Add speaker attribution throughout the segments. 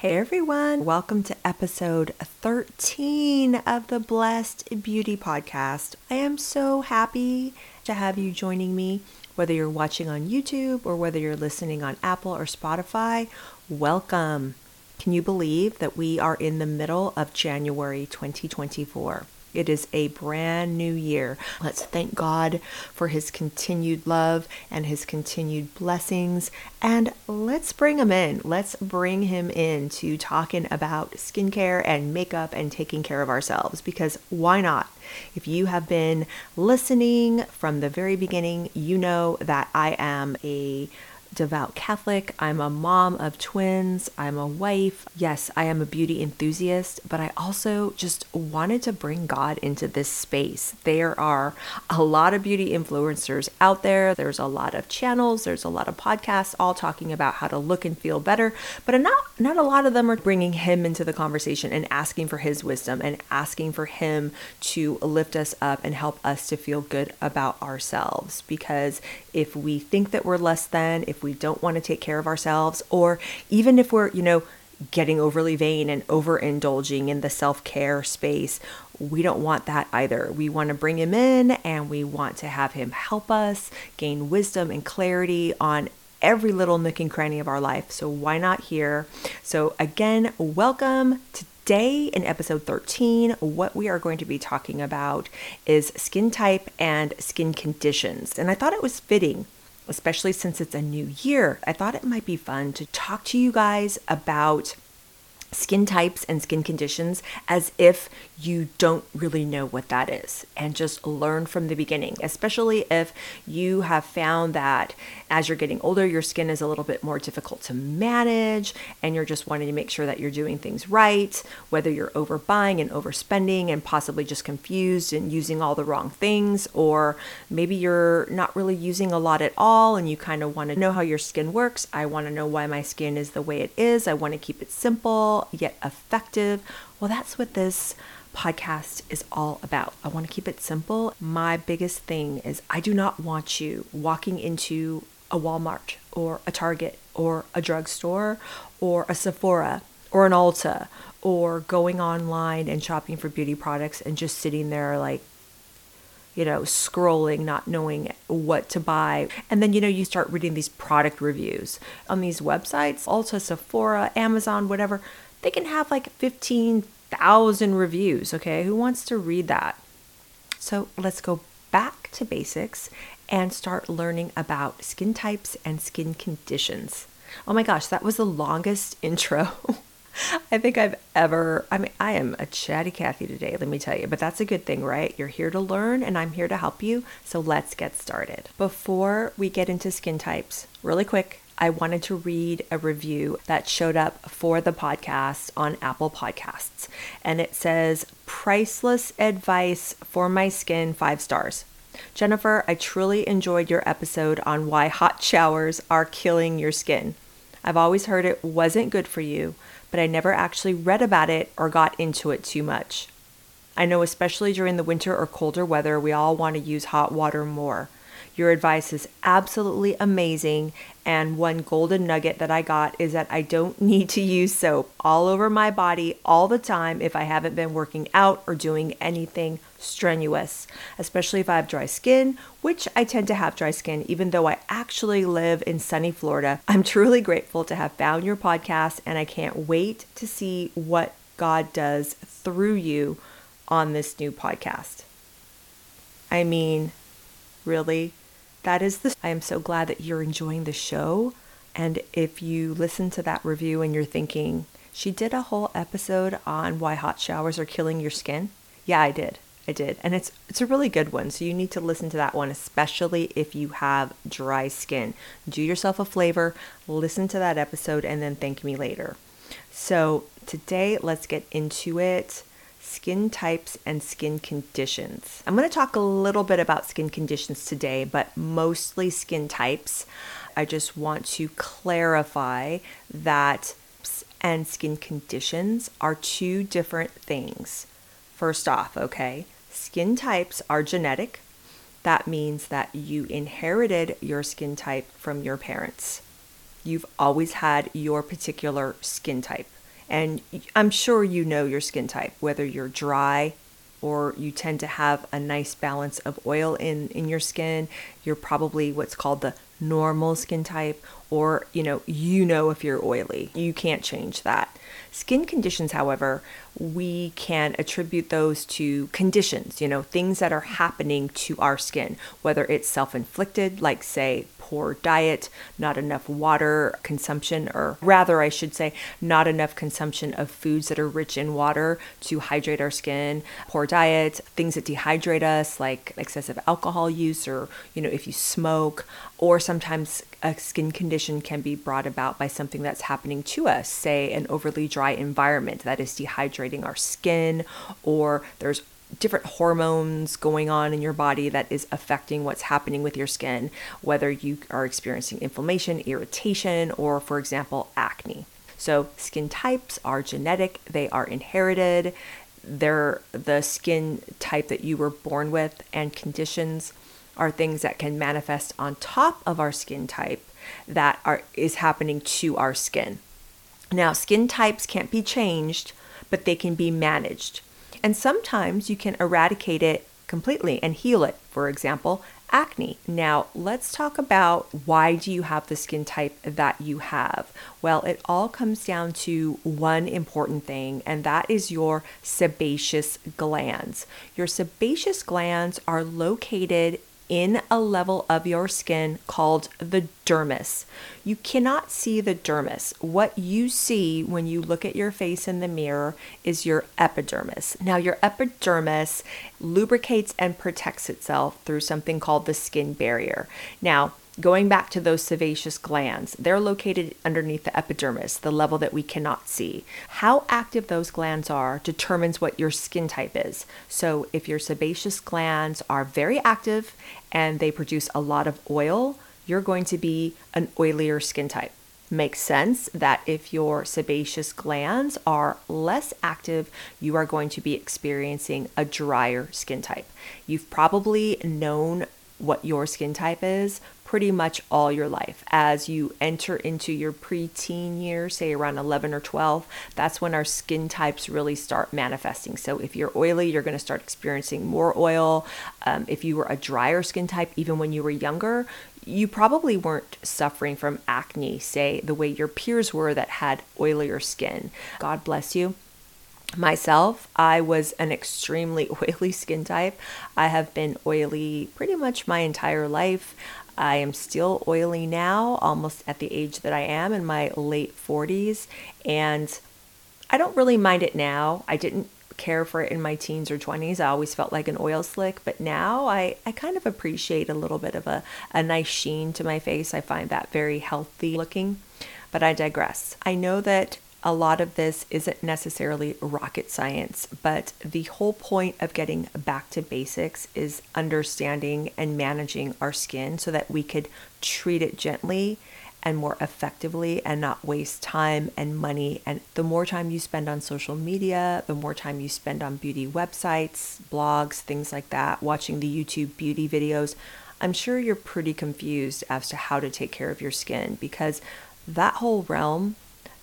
Speaker 1: Hey everyone, welcome to episode 13 of the Blessed Beauty Podcast. I am so happy to have you joining me, whether you're watching on YouTube or whether you're listening on Apple or Spotify. Welcome. Can you believe that we are in the middle of January 2024? It is a brand new year. Let's thank God for his continued love and his continued blessings. And let's bring him in. Let's bring him in to talking about skincare and makeup and taking care of ourselves because why not? If you have been listening from the very beginning, you know that I am a devout Catholic. I'm a mom of twins. I'm a wife. Yes, I am a beauty enthusiast, but I also just wanted to bring God into this space. There are a lot of beauty influencers out there. There's a lot of channels, there's a lot of podcasts all talking about how to look and feel better, but not not a lot of them are bringing him into the conversation and asking for his wisdom and asking for him to lift us up and help us to feel good about ourselves because if we think that we're less than, if we don't want to take care of ourselves, or even if we're, you know, getting overly vain and overindulging in the self care space. We don't want that either. We want to bring him in and we want to have him help us gain wisdom and clarity on every little nook and cranny of our life. So, why not here? So, again, welcome today in episode 13. What we are going to be talking about is skin type and skin conditions. And I thought it was fitting especially since it's a new year, I thought it might be fun to talk to you guys about skin types and skin conditions as if you don't really know what that is and just learn from the beginning, especially if you have found that as you're getting older, your skin is a little bit more difficult to manage and you're just wanting to make sure that you're doing things right, whether you're overbuying and overspending and possibly just confused and using all the wrong things, or maybe you're not really using a lot at all and you kind of want to know how your skin works. I want to know why my skin is the way it is. I want to keep it simple yet effective. Well, that's what this podcast is all about. I want to keep it simple. My biggest thing is I do not want you walking into a Walmart or a Target or a drugstore or a Sephora or an Ulta or going online and shopping for beauty products and just sitting there like you know, scrolling, not knowing what to buy. And then, you know, you start reading these product reviews on these websites, Ulta, Sephora, Amazon, whatever. They can have like 15,000 reviews, okay? Who wants to read that? So let's go back to basics and start learning about skin types and skin conditions. Oh my gosh, that was the longest intro I think I've ever. I mean, I am a chatty Cathy today, let me tell you, but that's a good thing, right? You're here to learn and I'm here to help you. So let's get started. Before we get into skin types, really quick, I wanted to read a review that showed up for the podcast on Apple Podcasts. And it says, Priceless advice for my skin, five stars. Jennifer, I truly enjoyed your episode on why hot showers are killing your skin. I've always heard it wasn't good for you, but I never actually read about it or got into it too much. I know, especially during the winter or colder weather, we all want to use hot water more. Your advice is absolutely amazing. And one golden nugget that I got is that I don't need to use soap all over my body all the time if I haven't been working out or doing anything strenuous, especially if I have dry skin, which I tend to have dry skin even though I actually live in sunny Florida. I'm truly grateful to have found your podcast and I can't wait to see what God does through you on this new podcast. I mean, really? That is the. I am so glad that you're enjoying the show. And if you listen to that review and you're thinking, she did a whole episode on why hot showers are killing your skin. Yeah, I did. I did. And it's it's a really good one. So you need to listen to that one especially if you have dry skin. Do yourself a flavor, listen to that episode and then thank me later. So, today let's get into it skin types and skin conditions. I'm going to talk a little bit about skin conditions today, but mostly skin types. I just want to clarify that and skin conditions are two different things. First off, okay, skin types are genetic. That means that you inherited your skin type from your parents. You've always had your particular skin type. And I'm sure you know your skin type, whether you're dry or you tend to have a nice balance of oil in, in your skin. You're probably what's called the normal skin type, or you know, you know if you're oily. You can't change that. Skin conditions, however, we can attribute those to conditions, you know, things that are happening to our skin, whether it's self inflicted, like, say, poor diet, not enough water consumption, or rather, I should say, not enough consumption of foods that are rich in water to hydrate our skin, poor diet, things that dehydrate us, like excessive alcohol use, or, you know, if you smoke, or sometimes a skin condition can be brought about by something that's happening to us, say an overly dry environment that is dehydrating our skin, or there's different hormones going on in your body that is affecting what's happening with your skin, whether you are experiencing inflammation, irritation, or, for example, acne. So, skin types are genetic, they are inherited, they're the skin type that you were born with, and conditions are things that can manifest on top of our skin type that are is happening to our skin. Now, skin types can't be changed, but they can be managed. And sometimes you can eradicate it completely and heal it. For example, acne. Now, let's talk about why do you have the skin type that you have? Well, it all comes down to one important thing, and that is your sebaceous glands. Your sebaceous glands are located in a level of your skin called the dermis. You cannot see the dermis. What you see when you look at your face in the mirror is your epidermis. Now, your epidermis lubricates and protects itself through something called the skin barrier. Now, Going back to those sebaceous glands, they're located underneath the epidermis, the level that we cannot see. How active those glands are determines what your skin type is. So, if your sebaceous glands are very active and they produce a lot of oil, you're going to be an oilier skin type. Makes sense that if your sebaceous glands are less active, you are going to be experiencing a drier skin type. You've probably known what your skin type is pretty much all your life. As you enter into your preteen years, say around 11 or 12, that's when our skin types really start manifesting. So if you're oily, you're going to start experiencing more oil. Um, if you were a drier skin type, even when you were younger, you probably weren't suffering from acne, say, the way your peers were that had oilier skin. God bless you. Myself, I was an extremely oily skin type. I have been oily pretty much my entire life. I am still oily now, almost at the age that I am in my late 40s, and I don't really mind it now. I didn't care for it in my teens or 20s. I always felt like an oil slick, but now I, I kind of appreciate a little bit of a, a nice sheen to my face. I find that very healthy looking, but I digress. I know that a lot of this isn't necessarily rocket science, but the whole point of getting back to basics is understanding and managing our skin so that we could treat it gently and more effectively and not waste time and money. And the more time you spend on social media, the more time you spend on beauty websites, blogs, things like that, watching the YouTube beauty videos, I'm sure you're pretty confused as to how to take care of your skin because that whole realm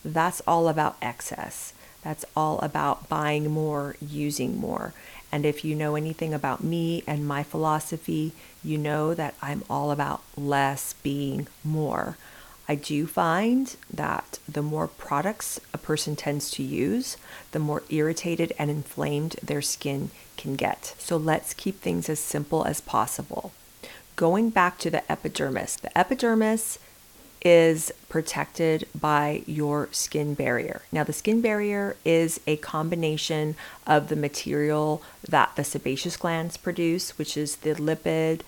Speaker 1: that's all about excess. That's all about buying more, using more. And if you know anything about me and my philosophy, you know that I'm all about less being more. I do find that the more products a person tends to use, the more irritated and inflamed their skin can get. So let's keep things as simple as possible. Going back to the epidermis, the epidermis is protected by your skin barrier. Now, the skin barrier is a combination of the material that the sebaceous glands produce, which is the lipid,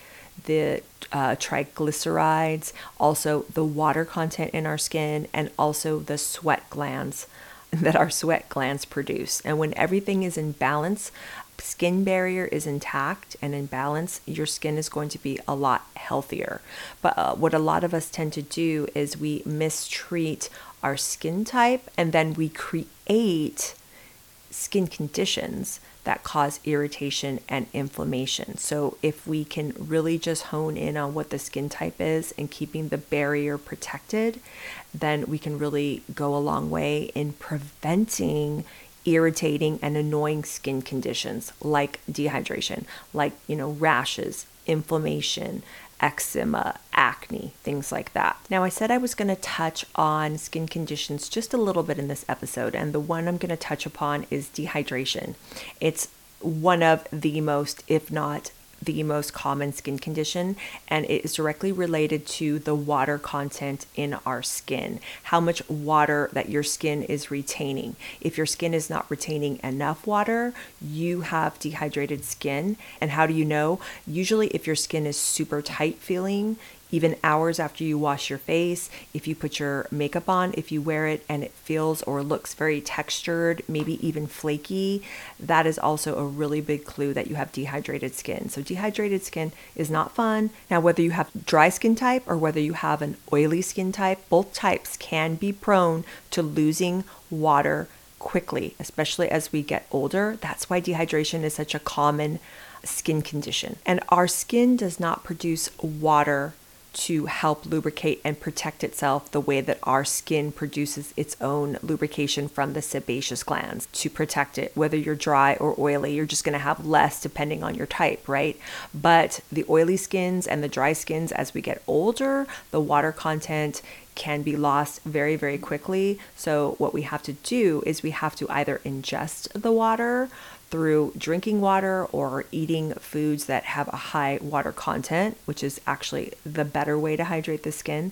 Speaker 1: the uh, triglycerides, also the water content in our skin, and also the sweat glands that our sweat glands produce. And when everything is in balance, skin barrier is intact and in balance, your skin is going to be a lot healthier. But uh, what a lot of us tend to do is we mistreat our skin type and then we create skin conditions that cause irritation and inflammation. So, if we can really just hone in on what the skin type is and keeping the barrier protected, then we can really go a long way in preventing irritating and annoying skin conditions like dehydration, like, you know, rashes, inflammation, eczema, acne, things like that. Now, I said I was going to touch on skin conditions just a little bit in this episode, and the one I'm going to touch upon is dehydration. It's one of the most, if not the most common skin condition, and it is directly related to the water content in our skin. How much water that your skin is retaining. If your skin is not retaining enough water, you have dehydrated skin. And how do you know? Usually, if your skin is super tight feeling, even hours after you wash your face, if you put your makeup on, if you wear it and it feels or looks very textured, maybe even flaky, that is also a really big clue that you have dehydrated skin. So, dehydrated skin is not fun. Now, whether you have dry skin type or whether you have an oily skin type, both types can be prone to losing water quickly, especially as we get older. That's why dehydration is such a common skin condition. And our skin does not produce water to help lubricate and protect itself the way that our skin produces its own lubrication from the sebaceous glands to protect it. Whether you're dry or oily, you're just going to have less depending on your type, right? But the oily skins and the dry skins, as we get older, the water content can be lost very, very quickly. So, what we have to do is we have to either ingest the water through drinking water or eating foods that have a high water content, which is actually the better way to hydrate the skin.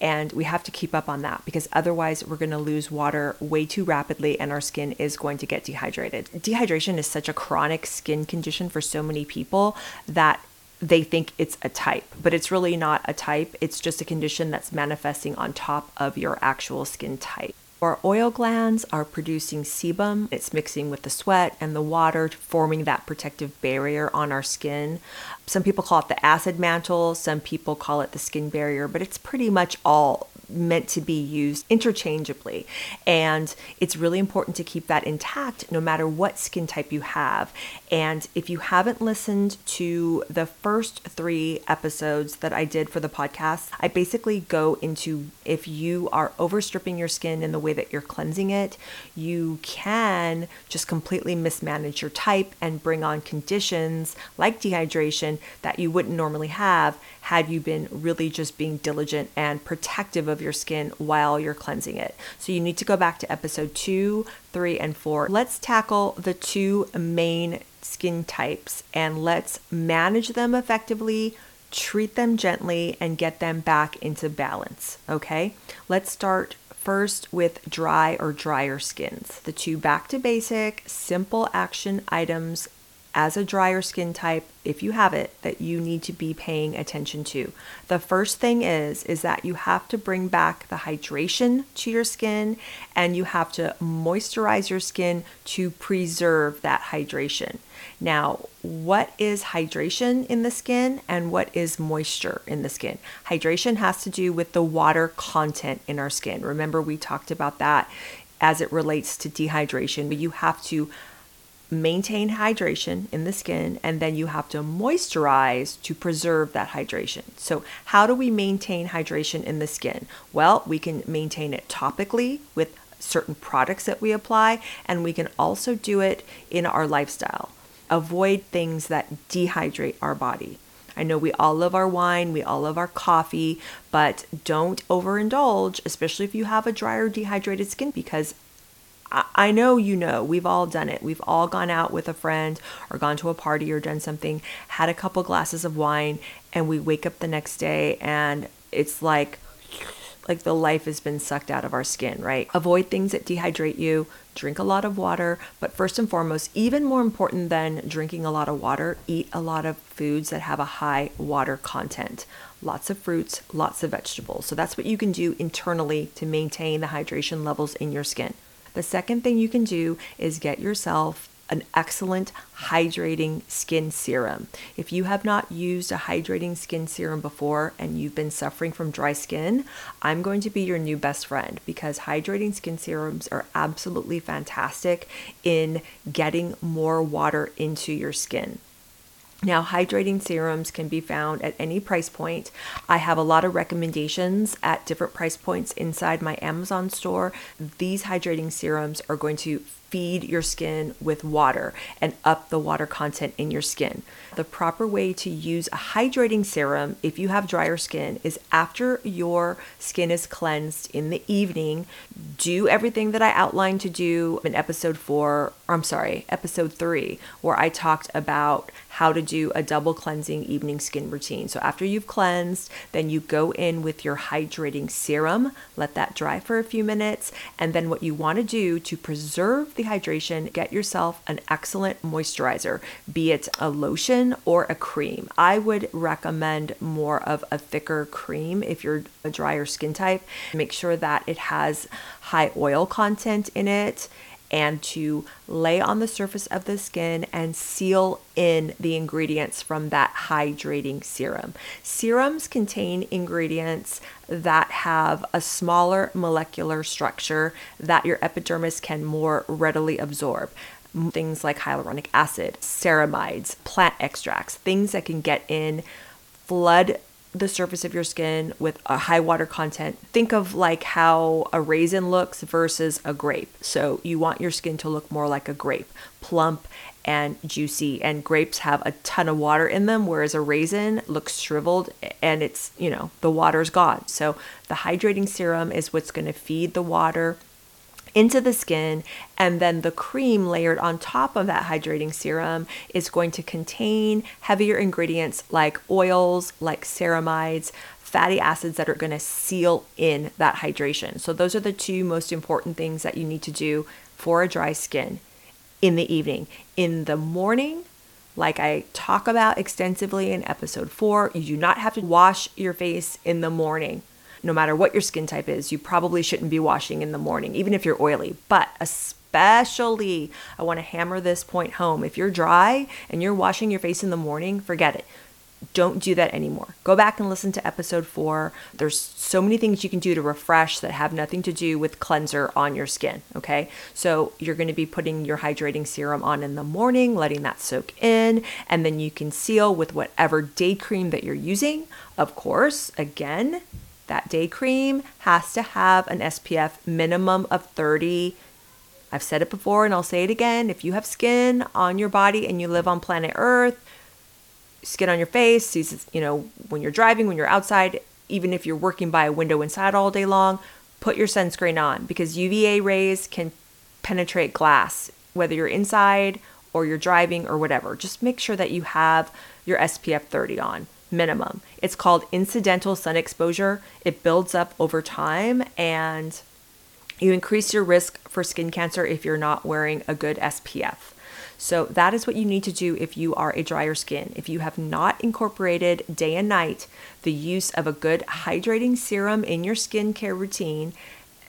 Speaker 1: And we have to keep up on that because otherwise, we're going to lose water way too rapidly and our skin is going to get dehydrated. Dehydration is such a chronic skin condition for so many people that they think it's a type, but it's really not a type. It's just a condition that's manifesting on top of your actual skin type. Our oil glands are producing sebum. It's mixing with the sweat and the water, forming that protective barrier on our skin. Some people call it the acid mantle, some people call it the skin barrier, but it's pretty much all meant to be used interchangeably. And it's really important to keep that intact no matter what skin type you have. And if you haven't listened to the first three episodes that I did for the podcast, I basically go into if you are overstripping your skin in the way that you're cleansing it, you can just completely mismanage your type and bring on conditions like dehydration that you wouldn't normally have had you been really just being diligent and protective of your skin while you're cleansing it. So you need to go back to episode two, three, and four. Let's tackle the two main skin types and let's manage them effectively, treat them gently, and get them back into balance. Okay, let's start first with dry or drier skins. The two back to basic, simple action items as a drier skin type, if you have it, that you need to be paying attention to. The first thing is is that you have to bring back the hydration to your skin and you have to moisturize your skin to preserve that hydration. Now, what is hydration in the skin and what is moisture in the skin? Hydration has to do with the water content in our skin. Remember we talked about that as it relates to dehydration, but you have to maintain hydration in the skin and then you have to moisturize to preserve that hydration. So, how do we maintain hydration in the skin? Well, we can maintain it topically with certain products that we apply, and we can also do it in our lifestyle. Avoid things that dehydrate our body. I know we all love our wine, we all love our coffee, but don't overindulge, especially if you have a dry or dehydrated skin, because I know you know, we've all done it. We've all gone out with a friend or gone to a party or done something, had a couple glasses of wine, and we wake up the next day and it's like, like the life has been sucked out of our skin, right? Avoid things that dehydrate you, drink a lot of water, but first and foremost, even more important than drinking a lot of water, eat a lot of foods that have a high water content. Lots of fruits, lots of vegetables. So that's what you can do internally to maintain the hydration levels in your skin. The second thing you can do is get yourself an excellent hydrating skin serum. If you have not used a hydrating skin serum before and you've been suffering from dry skin, I'm going to be your new best friend because hydrating skin serums are absolutely fantastic in getting more water into your skin. Now, hydrating serums can be found at any price point. I have a lot of recommendations at different price points inside my Amazon store. These hydrating serums are going to feed your skin with water and up the water content in your skin. The proper way to use a hydrating serum if you have drier skin is after your skin is cleansed in the evening, do everything that I outlined to do in episode four, or I'm sorry, episode three, where I talked about how to do a double cleansing evening skin routine. So after you've cleansed, then you go in with your hydrating serum, let that dry for a few minutes, and then what you want to do to preserve the hydration, get yourself an excellent moisturizer, be it a lotion or a cream. I would recommend more of a thicker cream if you're a drier skin type. Make sure that it has high oil content in it and to lay on the surface of the skin and seal in the ingredients from that hydrating serum. Serums contain ingredients that have a smaller molecular structure that your epidermis can more readily absorb things like hyaluronic acid, ceramides, plant extracts, things that can get in, flood the surface of your skin with a high water content. Think of like how a raisin looks versus a grape. So you want your skin to look more like a grape, plump and juicy. And grapes have a ton of water in them, whereas a raisin looks shriveled and it's, you know, the water's gone. So the hydrating serum is what's going to feed the water into the skin, and then the cream layered on top of that hydrating serum is going to contain heavier ingredients like oils, like ceramides, fatty acids that are going to seal in that hydration. So, those are the two most important things that you need to do for a dry skin in the evening. In the morning, like I talk about extensively in episode four, you do not have to wash your face in the morning no matter what your skin type is, you probably shouldn't be washing in the morning, even if you're oily. But especially, I want to hammer this point home. If you're dry and you're washing your face in the morning, forget it. Don't do that anymore. Go back and listen to episode four. There's so many things you can do to refresh that have nothing to do with cleanser on your skin. Okay. So you're going to be putting your hydrating serum on in the morning, letting that soak in, and then you can seal with whatever day cream that you're using. Of course, again, that day cream has to have an SPF minimum of 30. I've said it before and I'll say it again. If you have skin on your body and you live on planet Earth, skin on your face, you know, when you're driving, when you're outside, even if you're working by a window inside all day long, put your sunscreen on because UVA rays can penetrate glass, whether you're inside or you're driving or whatever. Just make sure that you have your SPF 30 on minimum. It's called incidental sun exposure. It builds up over time and you increase your risk for skin cancer if you're not wearing a good SPF. So, that is what you need to do if you are a drier skin. If you have not incorporated day and night the use of a good hydrating serum in your skincare routine,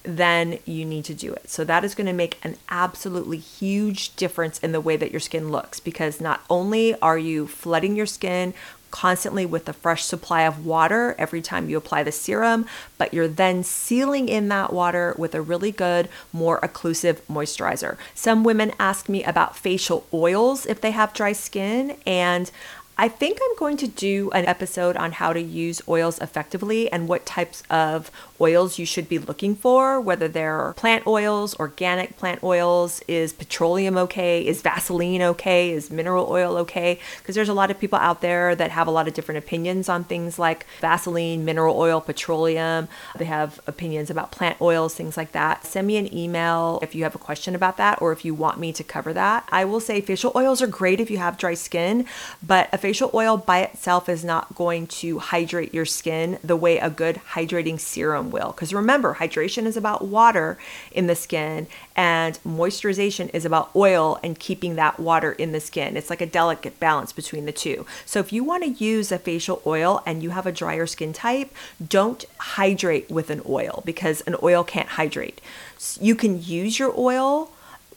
Speaker 1: then you need to do it. So, that is going to make an absolutely huge difference in the way that your skin looks because not only are you flooding your skin constantly with a fresh supply of water every time you apply the serum, but you're then sealing in that water with a really good, more occlusive moisturizer. Some women ask me about facial oils if they have dry skin, and I think I'm going to do an episode on how to use oils effectively and what types of oils you should be looking for, whether they're plant oils, organic plant oils, is petroleum okay, is Vaseline okay, is mineral oil okay? Because there's a lot of people out there that have a lot of different opinions on things like Vaseline, mineral oil, petroleum. They have opinions about plant oils, things like that. Send me an email if you have a question about that or if you want me to cover that. I will say facial oils are great if you have dry skin, but a facial oil by itself is not going to hydrate your skin the way a good hydrating serum will. Because remember, hydration is about water in the skin, and moisturization is about oil and keeping that water in the skin. It's like a delicate balance between the two. So if you want to use a facial oil and you have a drier skin type, don't hydrate with an oil because an oil can't hydrate. You can use your oil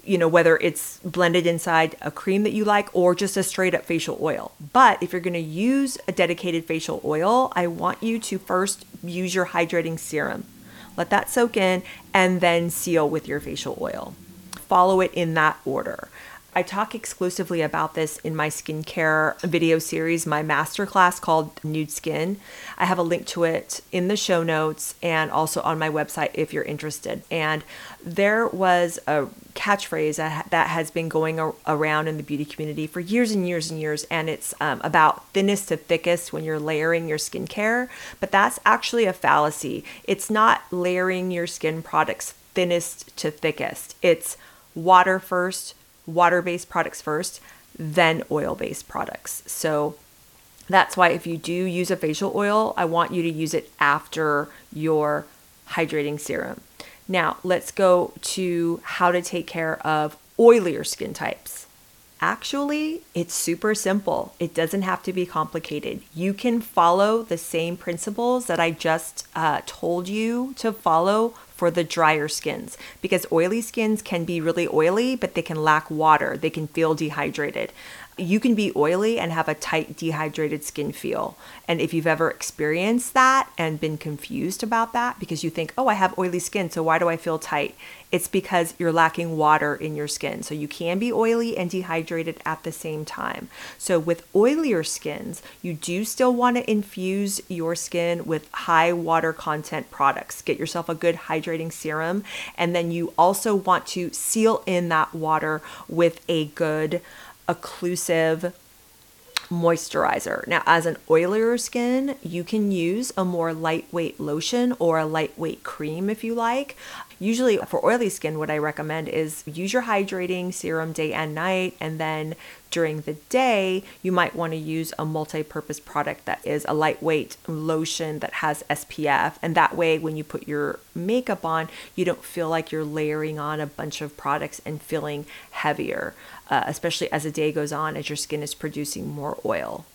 Speaker 1: you know, whether it's blended inside a cream that you like or just a straight up facial oil. But if you're going to use a dedicated facial oil, I want you to first use your hydrating serum. Let that soak in and then seal with your facial oil. Follow it in that order. I talk exclusively about this in my skincare video series, my masterclass called Nude Skin. I have a link to it in the show notes and also on my website if you're interested. And there was a catchphrase that has been going around in the beauty community for years and years and years, and it's um, about thinnest to thickest when you're layering your skincare. But that's actually a fallacy. It's not layering your skin products thinnest to thickest, it's water first water based products first, then oil based products. So that's why if you do use a facial oil, I want you to use it after your hydrating serum. Now, let's go to how to take care of oilier skin types. Actually, it's super simple. It doesn't have to be complicated. You can follow the same principles that I just uh, told you to follow for the drier skins because oily skins can be really oily, but they can lack water. They can feel dehydrated you can be oily and have a tight, dehydrated skin feel. And if you've ever experienced that and been confused about that because you think, oh, I have oily skin, so why do I feel tight? It's because you're lacking water in your skin. So you can be oily and dehydrated at the same time. So with oilier skins, you do still want to infuse your skin with high water content products. Get yourself a good hydrating serum. And then you also want to seal in that water with a good occlusive moisturizer. Now, as an oilier skin, you can use a more lightweight lotion or a lightweight cream if you like. Usually, for oily skin, what I recommend is use your hydrating serum day and night, and then during the day, you might want to use a multi purpose product that is a lightweight lotion that has SPF. And that way, when you put your makeup on, you don't feel like you're layering on a bunch of products and feeling heavier, uh, especially as the day goes on, as your skin is producing more oil.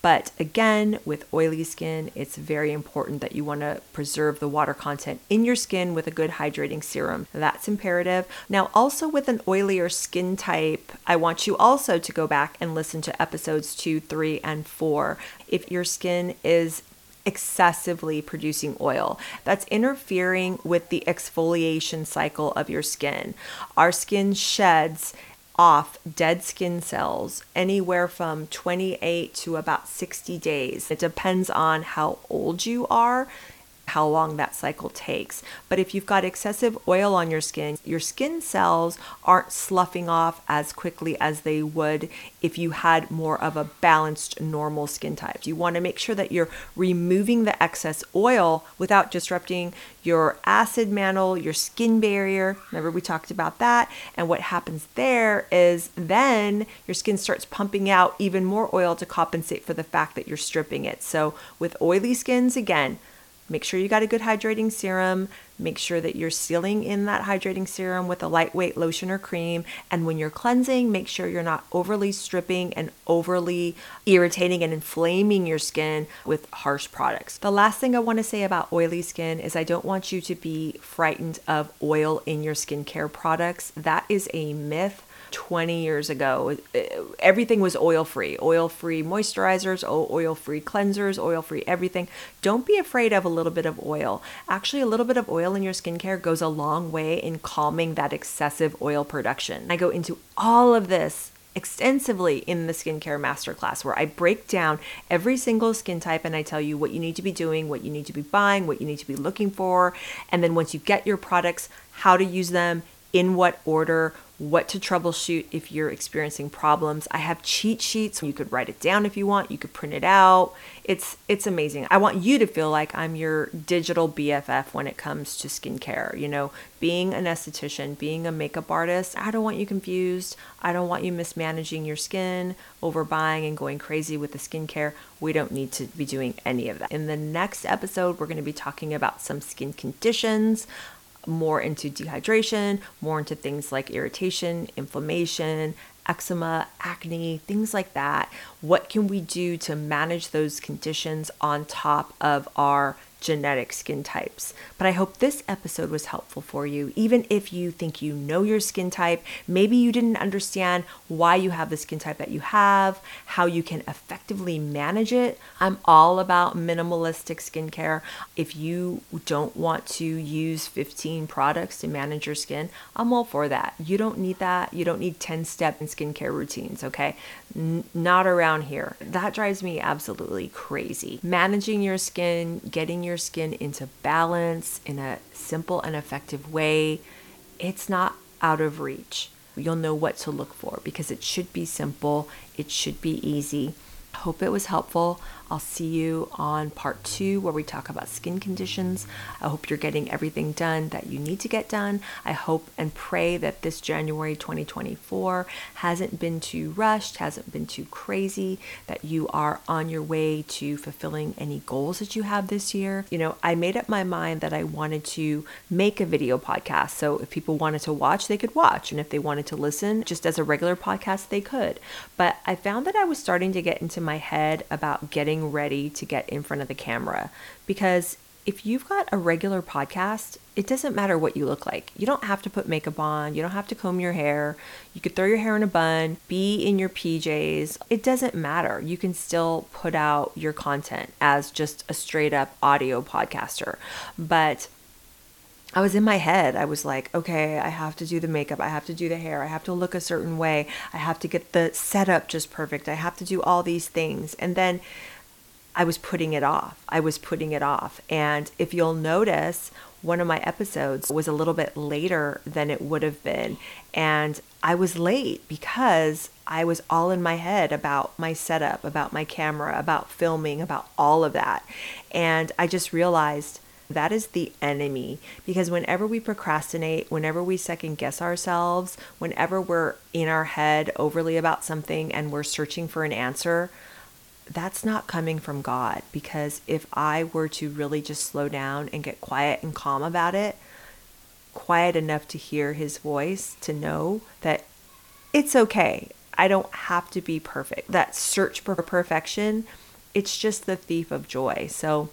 Speaker 1: But again, with oily skin, it's very important that you want to preserve the water content in your skin with a good hydrating serum. That's imperative. Now, also with an oilier skin type, I want you also to go back and listen to episodes two, three, and four. If your skin is excessively producing oil. That's interfering with the exfoliation cycle of your skin. Our skin sheds off dead skin cells anywhere from 28 to about 60 days. It depends on how old you are how long that cycle takes. But if you've got excessive oil on your skin, your skin cells aren't sloughing off as quickly as they would if you had more of a balanced normal skin type. You want to make sure that you're removing the excess oil without disrupting your acid mantle, your skin barrier. Remember, we talked about that. And what happens there is then your skin starts pumping out even more oil to compensate for the fact that you're stripping it. So, with oily skins, again, Make sure you got a good hydrating serum. Make sure that you're sealing in that hydrating serum with a lightweight lotion or cream. And when you're cleansing, make sure you're not overly stripping and overly irritating and inflaming your skin with harsh products. The last thing I want to say about oily skin is I don't want you to be frightened of oil in your skincare products. That is a myth 20 years ago. Eh, everything was oil free, oil free moisturizers, oil free cleansers, oil free everything. Don't be afraid of a little bit of oil. Actually, a little bit of oil in your skincare goes a long way in calming that excessive oil production. I go into all of this extensively in the skincare masterclass where I break down every single skin type and I tell you what you need to be doing, what you need to be buying, what you need to be looking for. And then once you get your products, how to use them, in what order, what to troubleshoot if you're experiencing problems. I have cheat sheets. You could write it down if you want. You could print it out. It's it's amazing. I want you to feel like I'm your digital BFF when it comes to skincare. You know, being an esthetician, being a makeup artist, I don't want you confused. I don't want you mismanaging your skin, overbuying and going crazy with the skincare. We don't need to be doing any of that. In the next episode, we're going to be talking about some skin conditions more into dehydration, more into things like irritation, inflammation, eczema, acne, things like that. What can we do to manage those conditions on top of our genetic skin types. But I hope this episode was helpful for you. Even if you think you know your skin type, maybe you didn't understand why you have the skin type that you have, how you can effectively manage it. I'm all about minimalistic skincare. If you don't want to use 15 products to manage your skin, I'm all for that. You don't need that. You don't need 10 step skincare routines, okay? N- not around here. That drives me absolutely crazy. Managing your skin, getting your skin into balance in a simple and effective way, it's not out of reach. You'll know what to look for because it should be simple, it should be easy. Hope it was helpful. I'll see you on part two where we talk about skin conditions. I hope you're getting everything done that you need to get done. I hope and pray that this January 2024 hasn't been too rushed, hasn't been too crazy, that you are on your way to fulfilling any goals that you have this year. You know, I made up my mind that I wanted to make a video podcast. So if people wanted to watch, they could watch. And if they wanted to listen just as a regular podcast, they could. But I found that I was starting to get into my head about getting getting ready to get in front of the camera. Because if you've got a regular podcast, it doesn't matter what you look like. You don't have to put makeup on, you don't have to comb your hair. You could throw your hair in a bun, be in your PJs. It doesn't matter. You can still put out your content as just a straight up audio podcaster. But I was in my head. I was like, okay, I have to do the makeup. I have to do the hair. I have to look a certain way. I have to get the setup just perfect. I have to do all these things. And then I was putting it off. I was putting it off. And if you'll notice, one of my episodes was a little bit later than it would have been. And I was late because I was all in my head about my setup, about my camera, about filming, about all of that. And I just realized that is the enemy because whenever we procrastinate, whenever we second guess ourselves, whenever we're in our head overly about something and we're searching for an answer, that's not coming from God because if I were to really just slow down and get quiet and calm about it, quiet enough to hear his voice, to know that it's okay. I don't have to be perfect. That search for perfection, it's just the thief of joy. So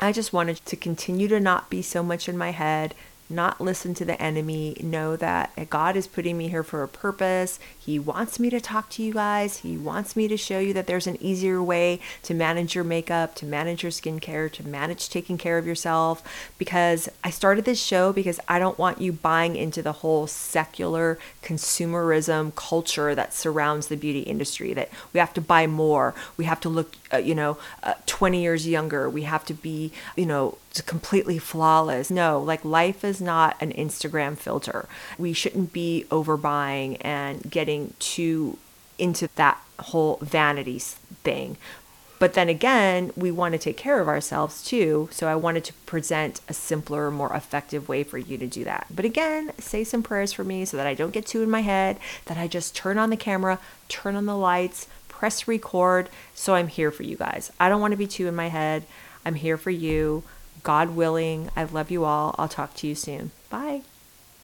Speaker 1: I just wanted to continue to not be so much in my head, not listen to the enemy, know that God is putting me here for a purpose. He wants me to talk to you guys. He wants me to show you that there's an easier way to manage your makeup, to manage your skincare, to manage taking care of yourself. Because I started this show because I don't want you buying into the whole secular consumerism culture that surrounds the beauty industry that we have to buy more, we have to look, uh, you know, uh, 20 years younger, we have to be, you know, completely flawless. No, like life is not an Instagram filter. We shouldn't be overbuying and getting too into that whole vanity thing. But then again, we want to take care of ourselves too. So I wanted to present a simpler, more effective way for you to do that. But again, say some prayers for me so that I don't get too in my head, that I just turn on the camera, turn on the lights, press record. So I'm here for you guys. I don't want to be too in my head. I'm here for you. God willing, I love you all. I'll talk to you soon. Bye.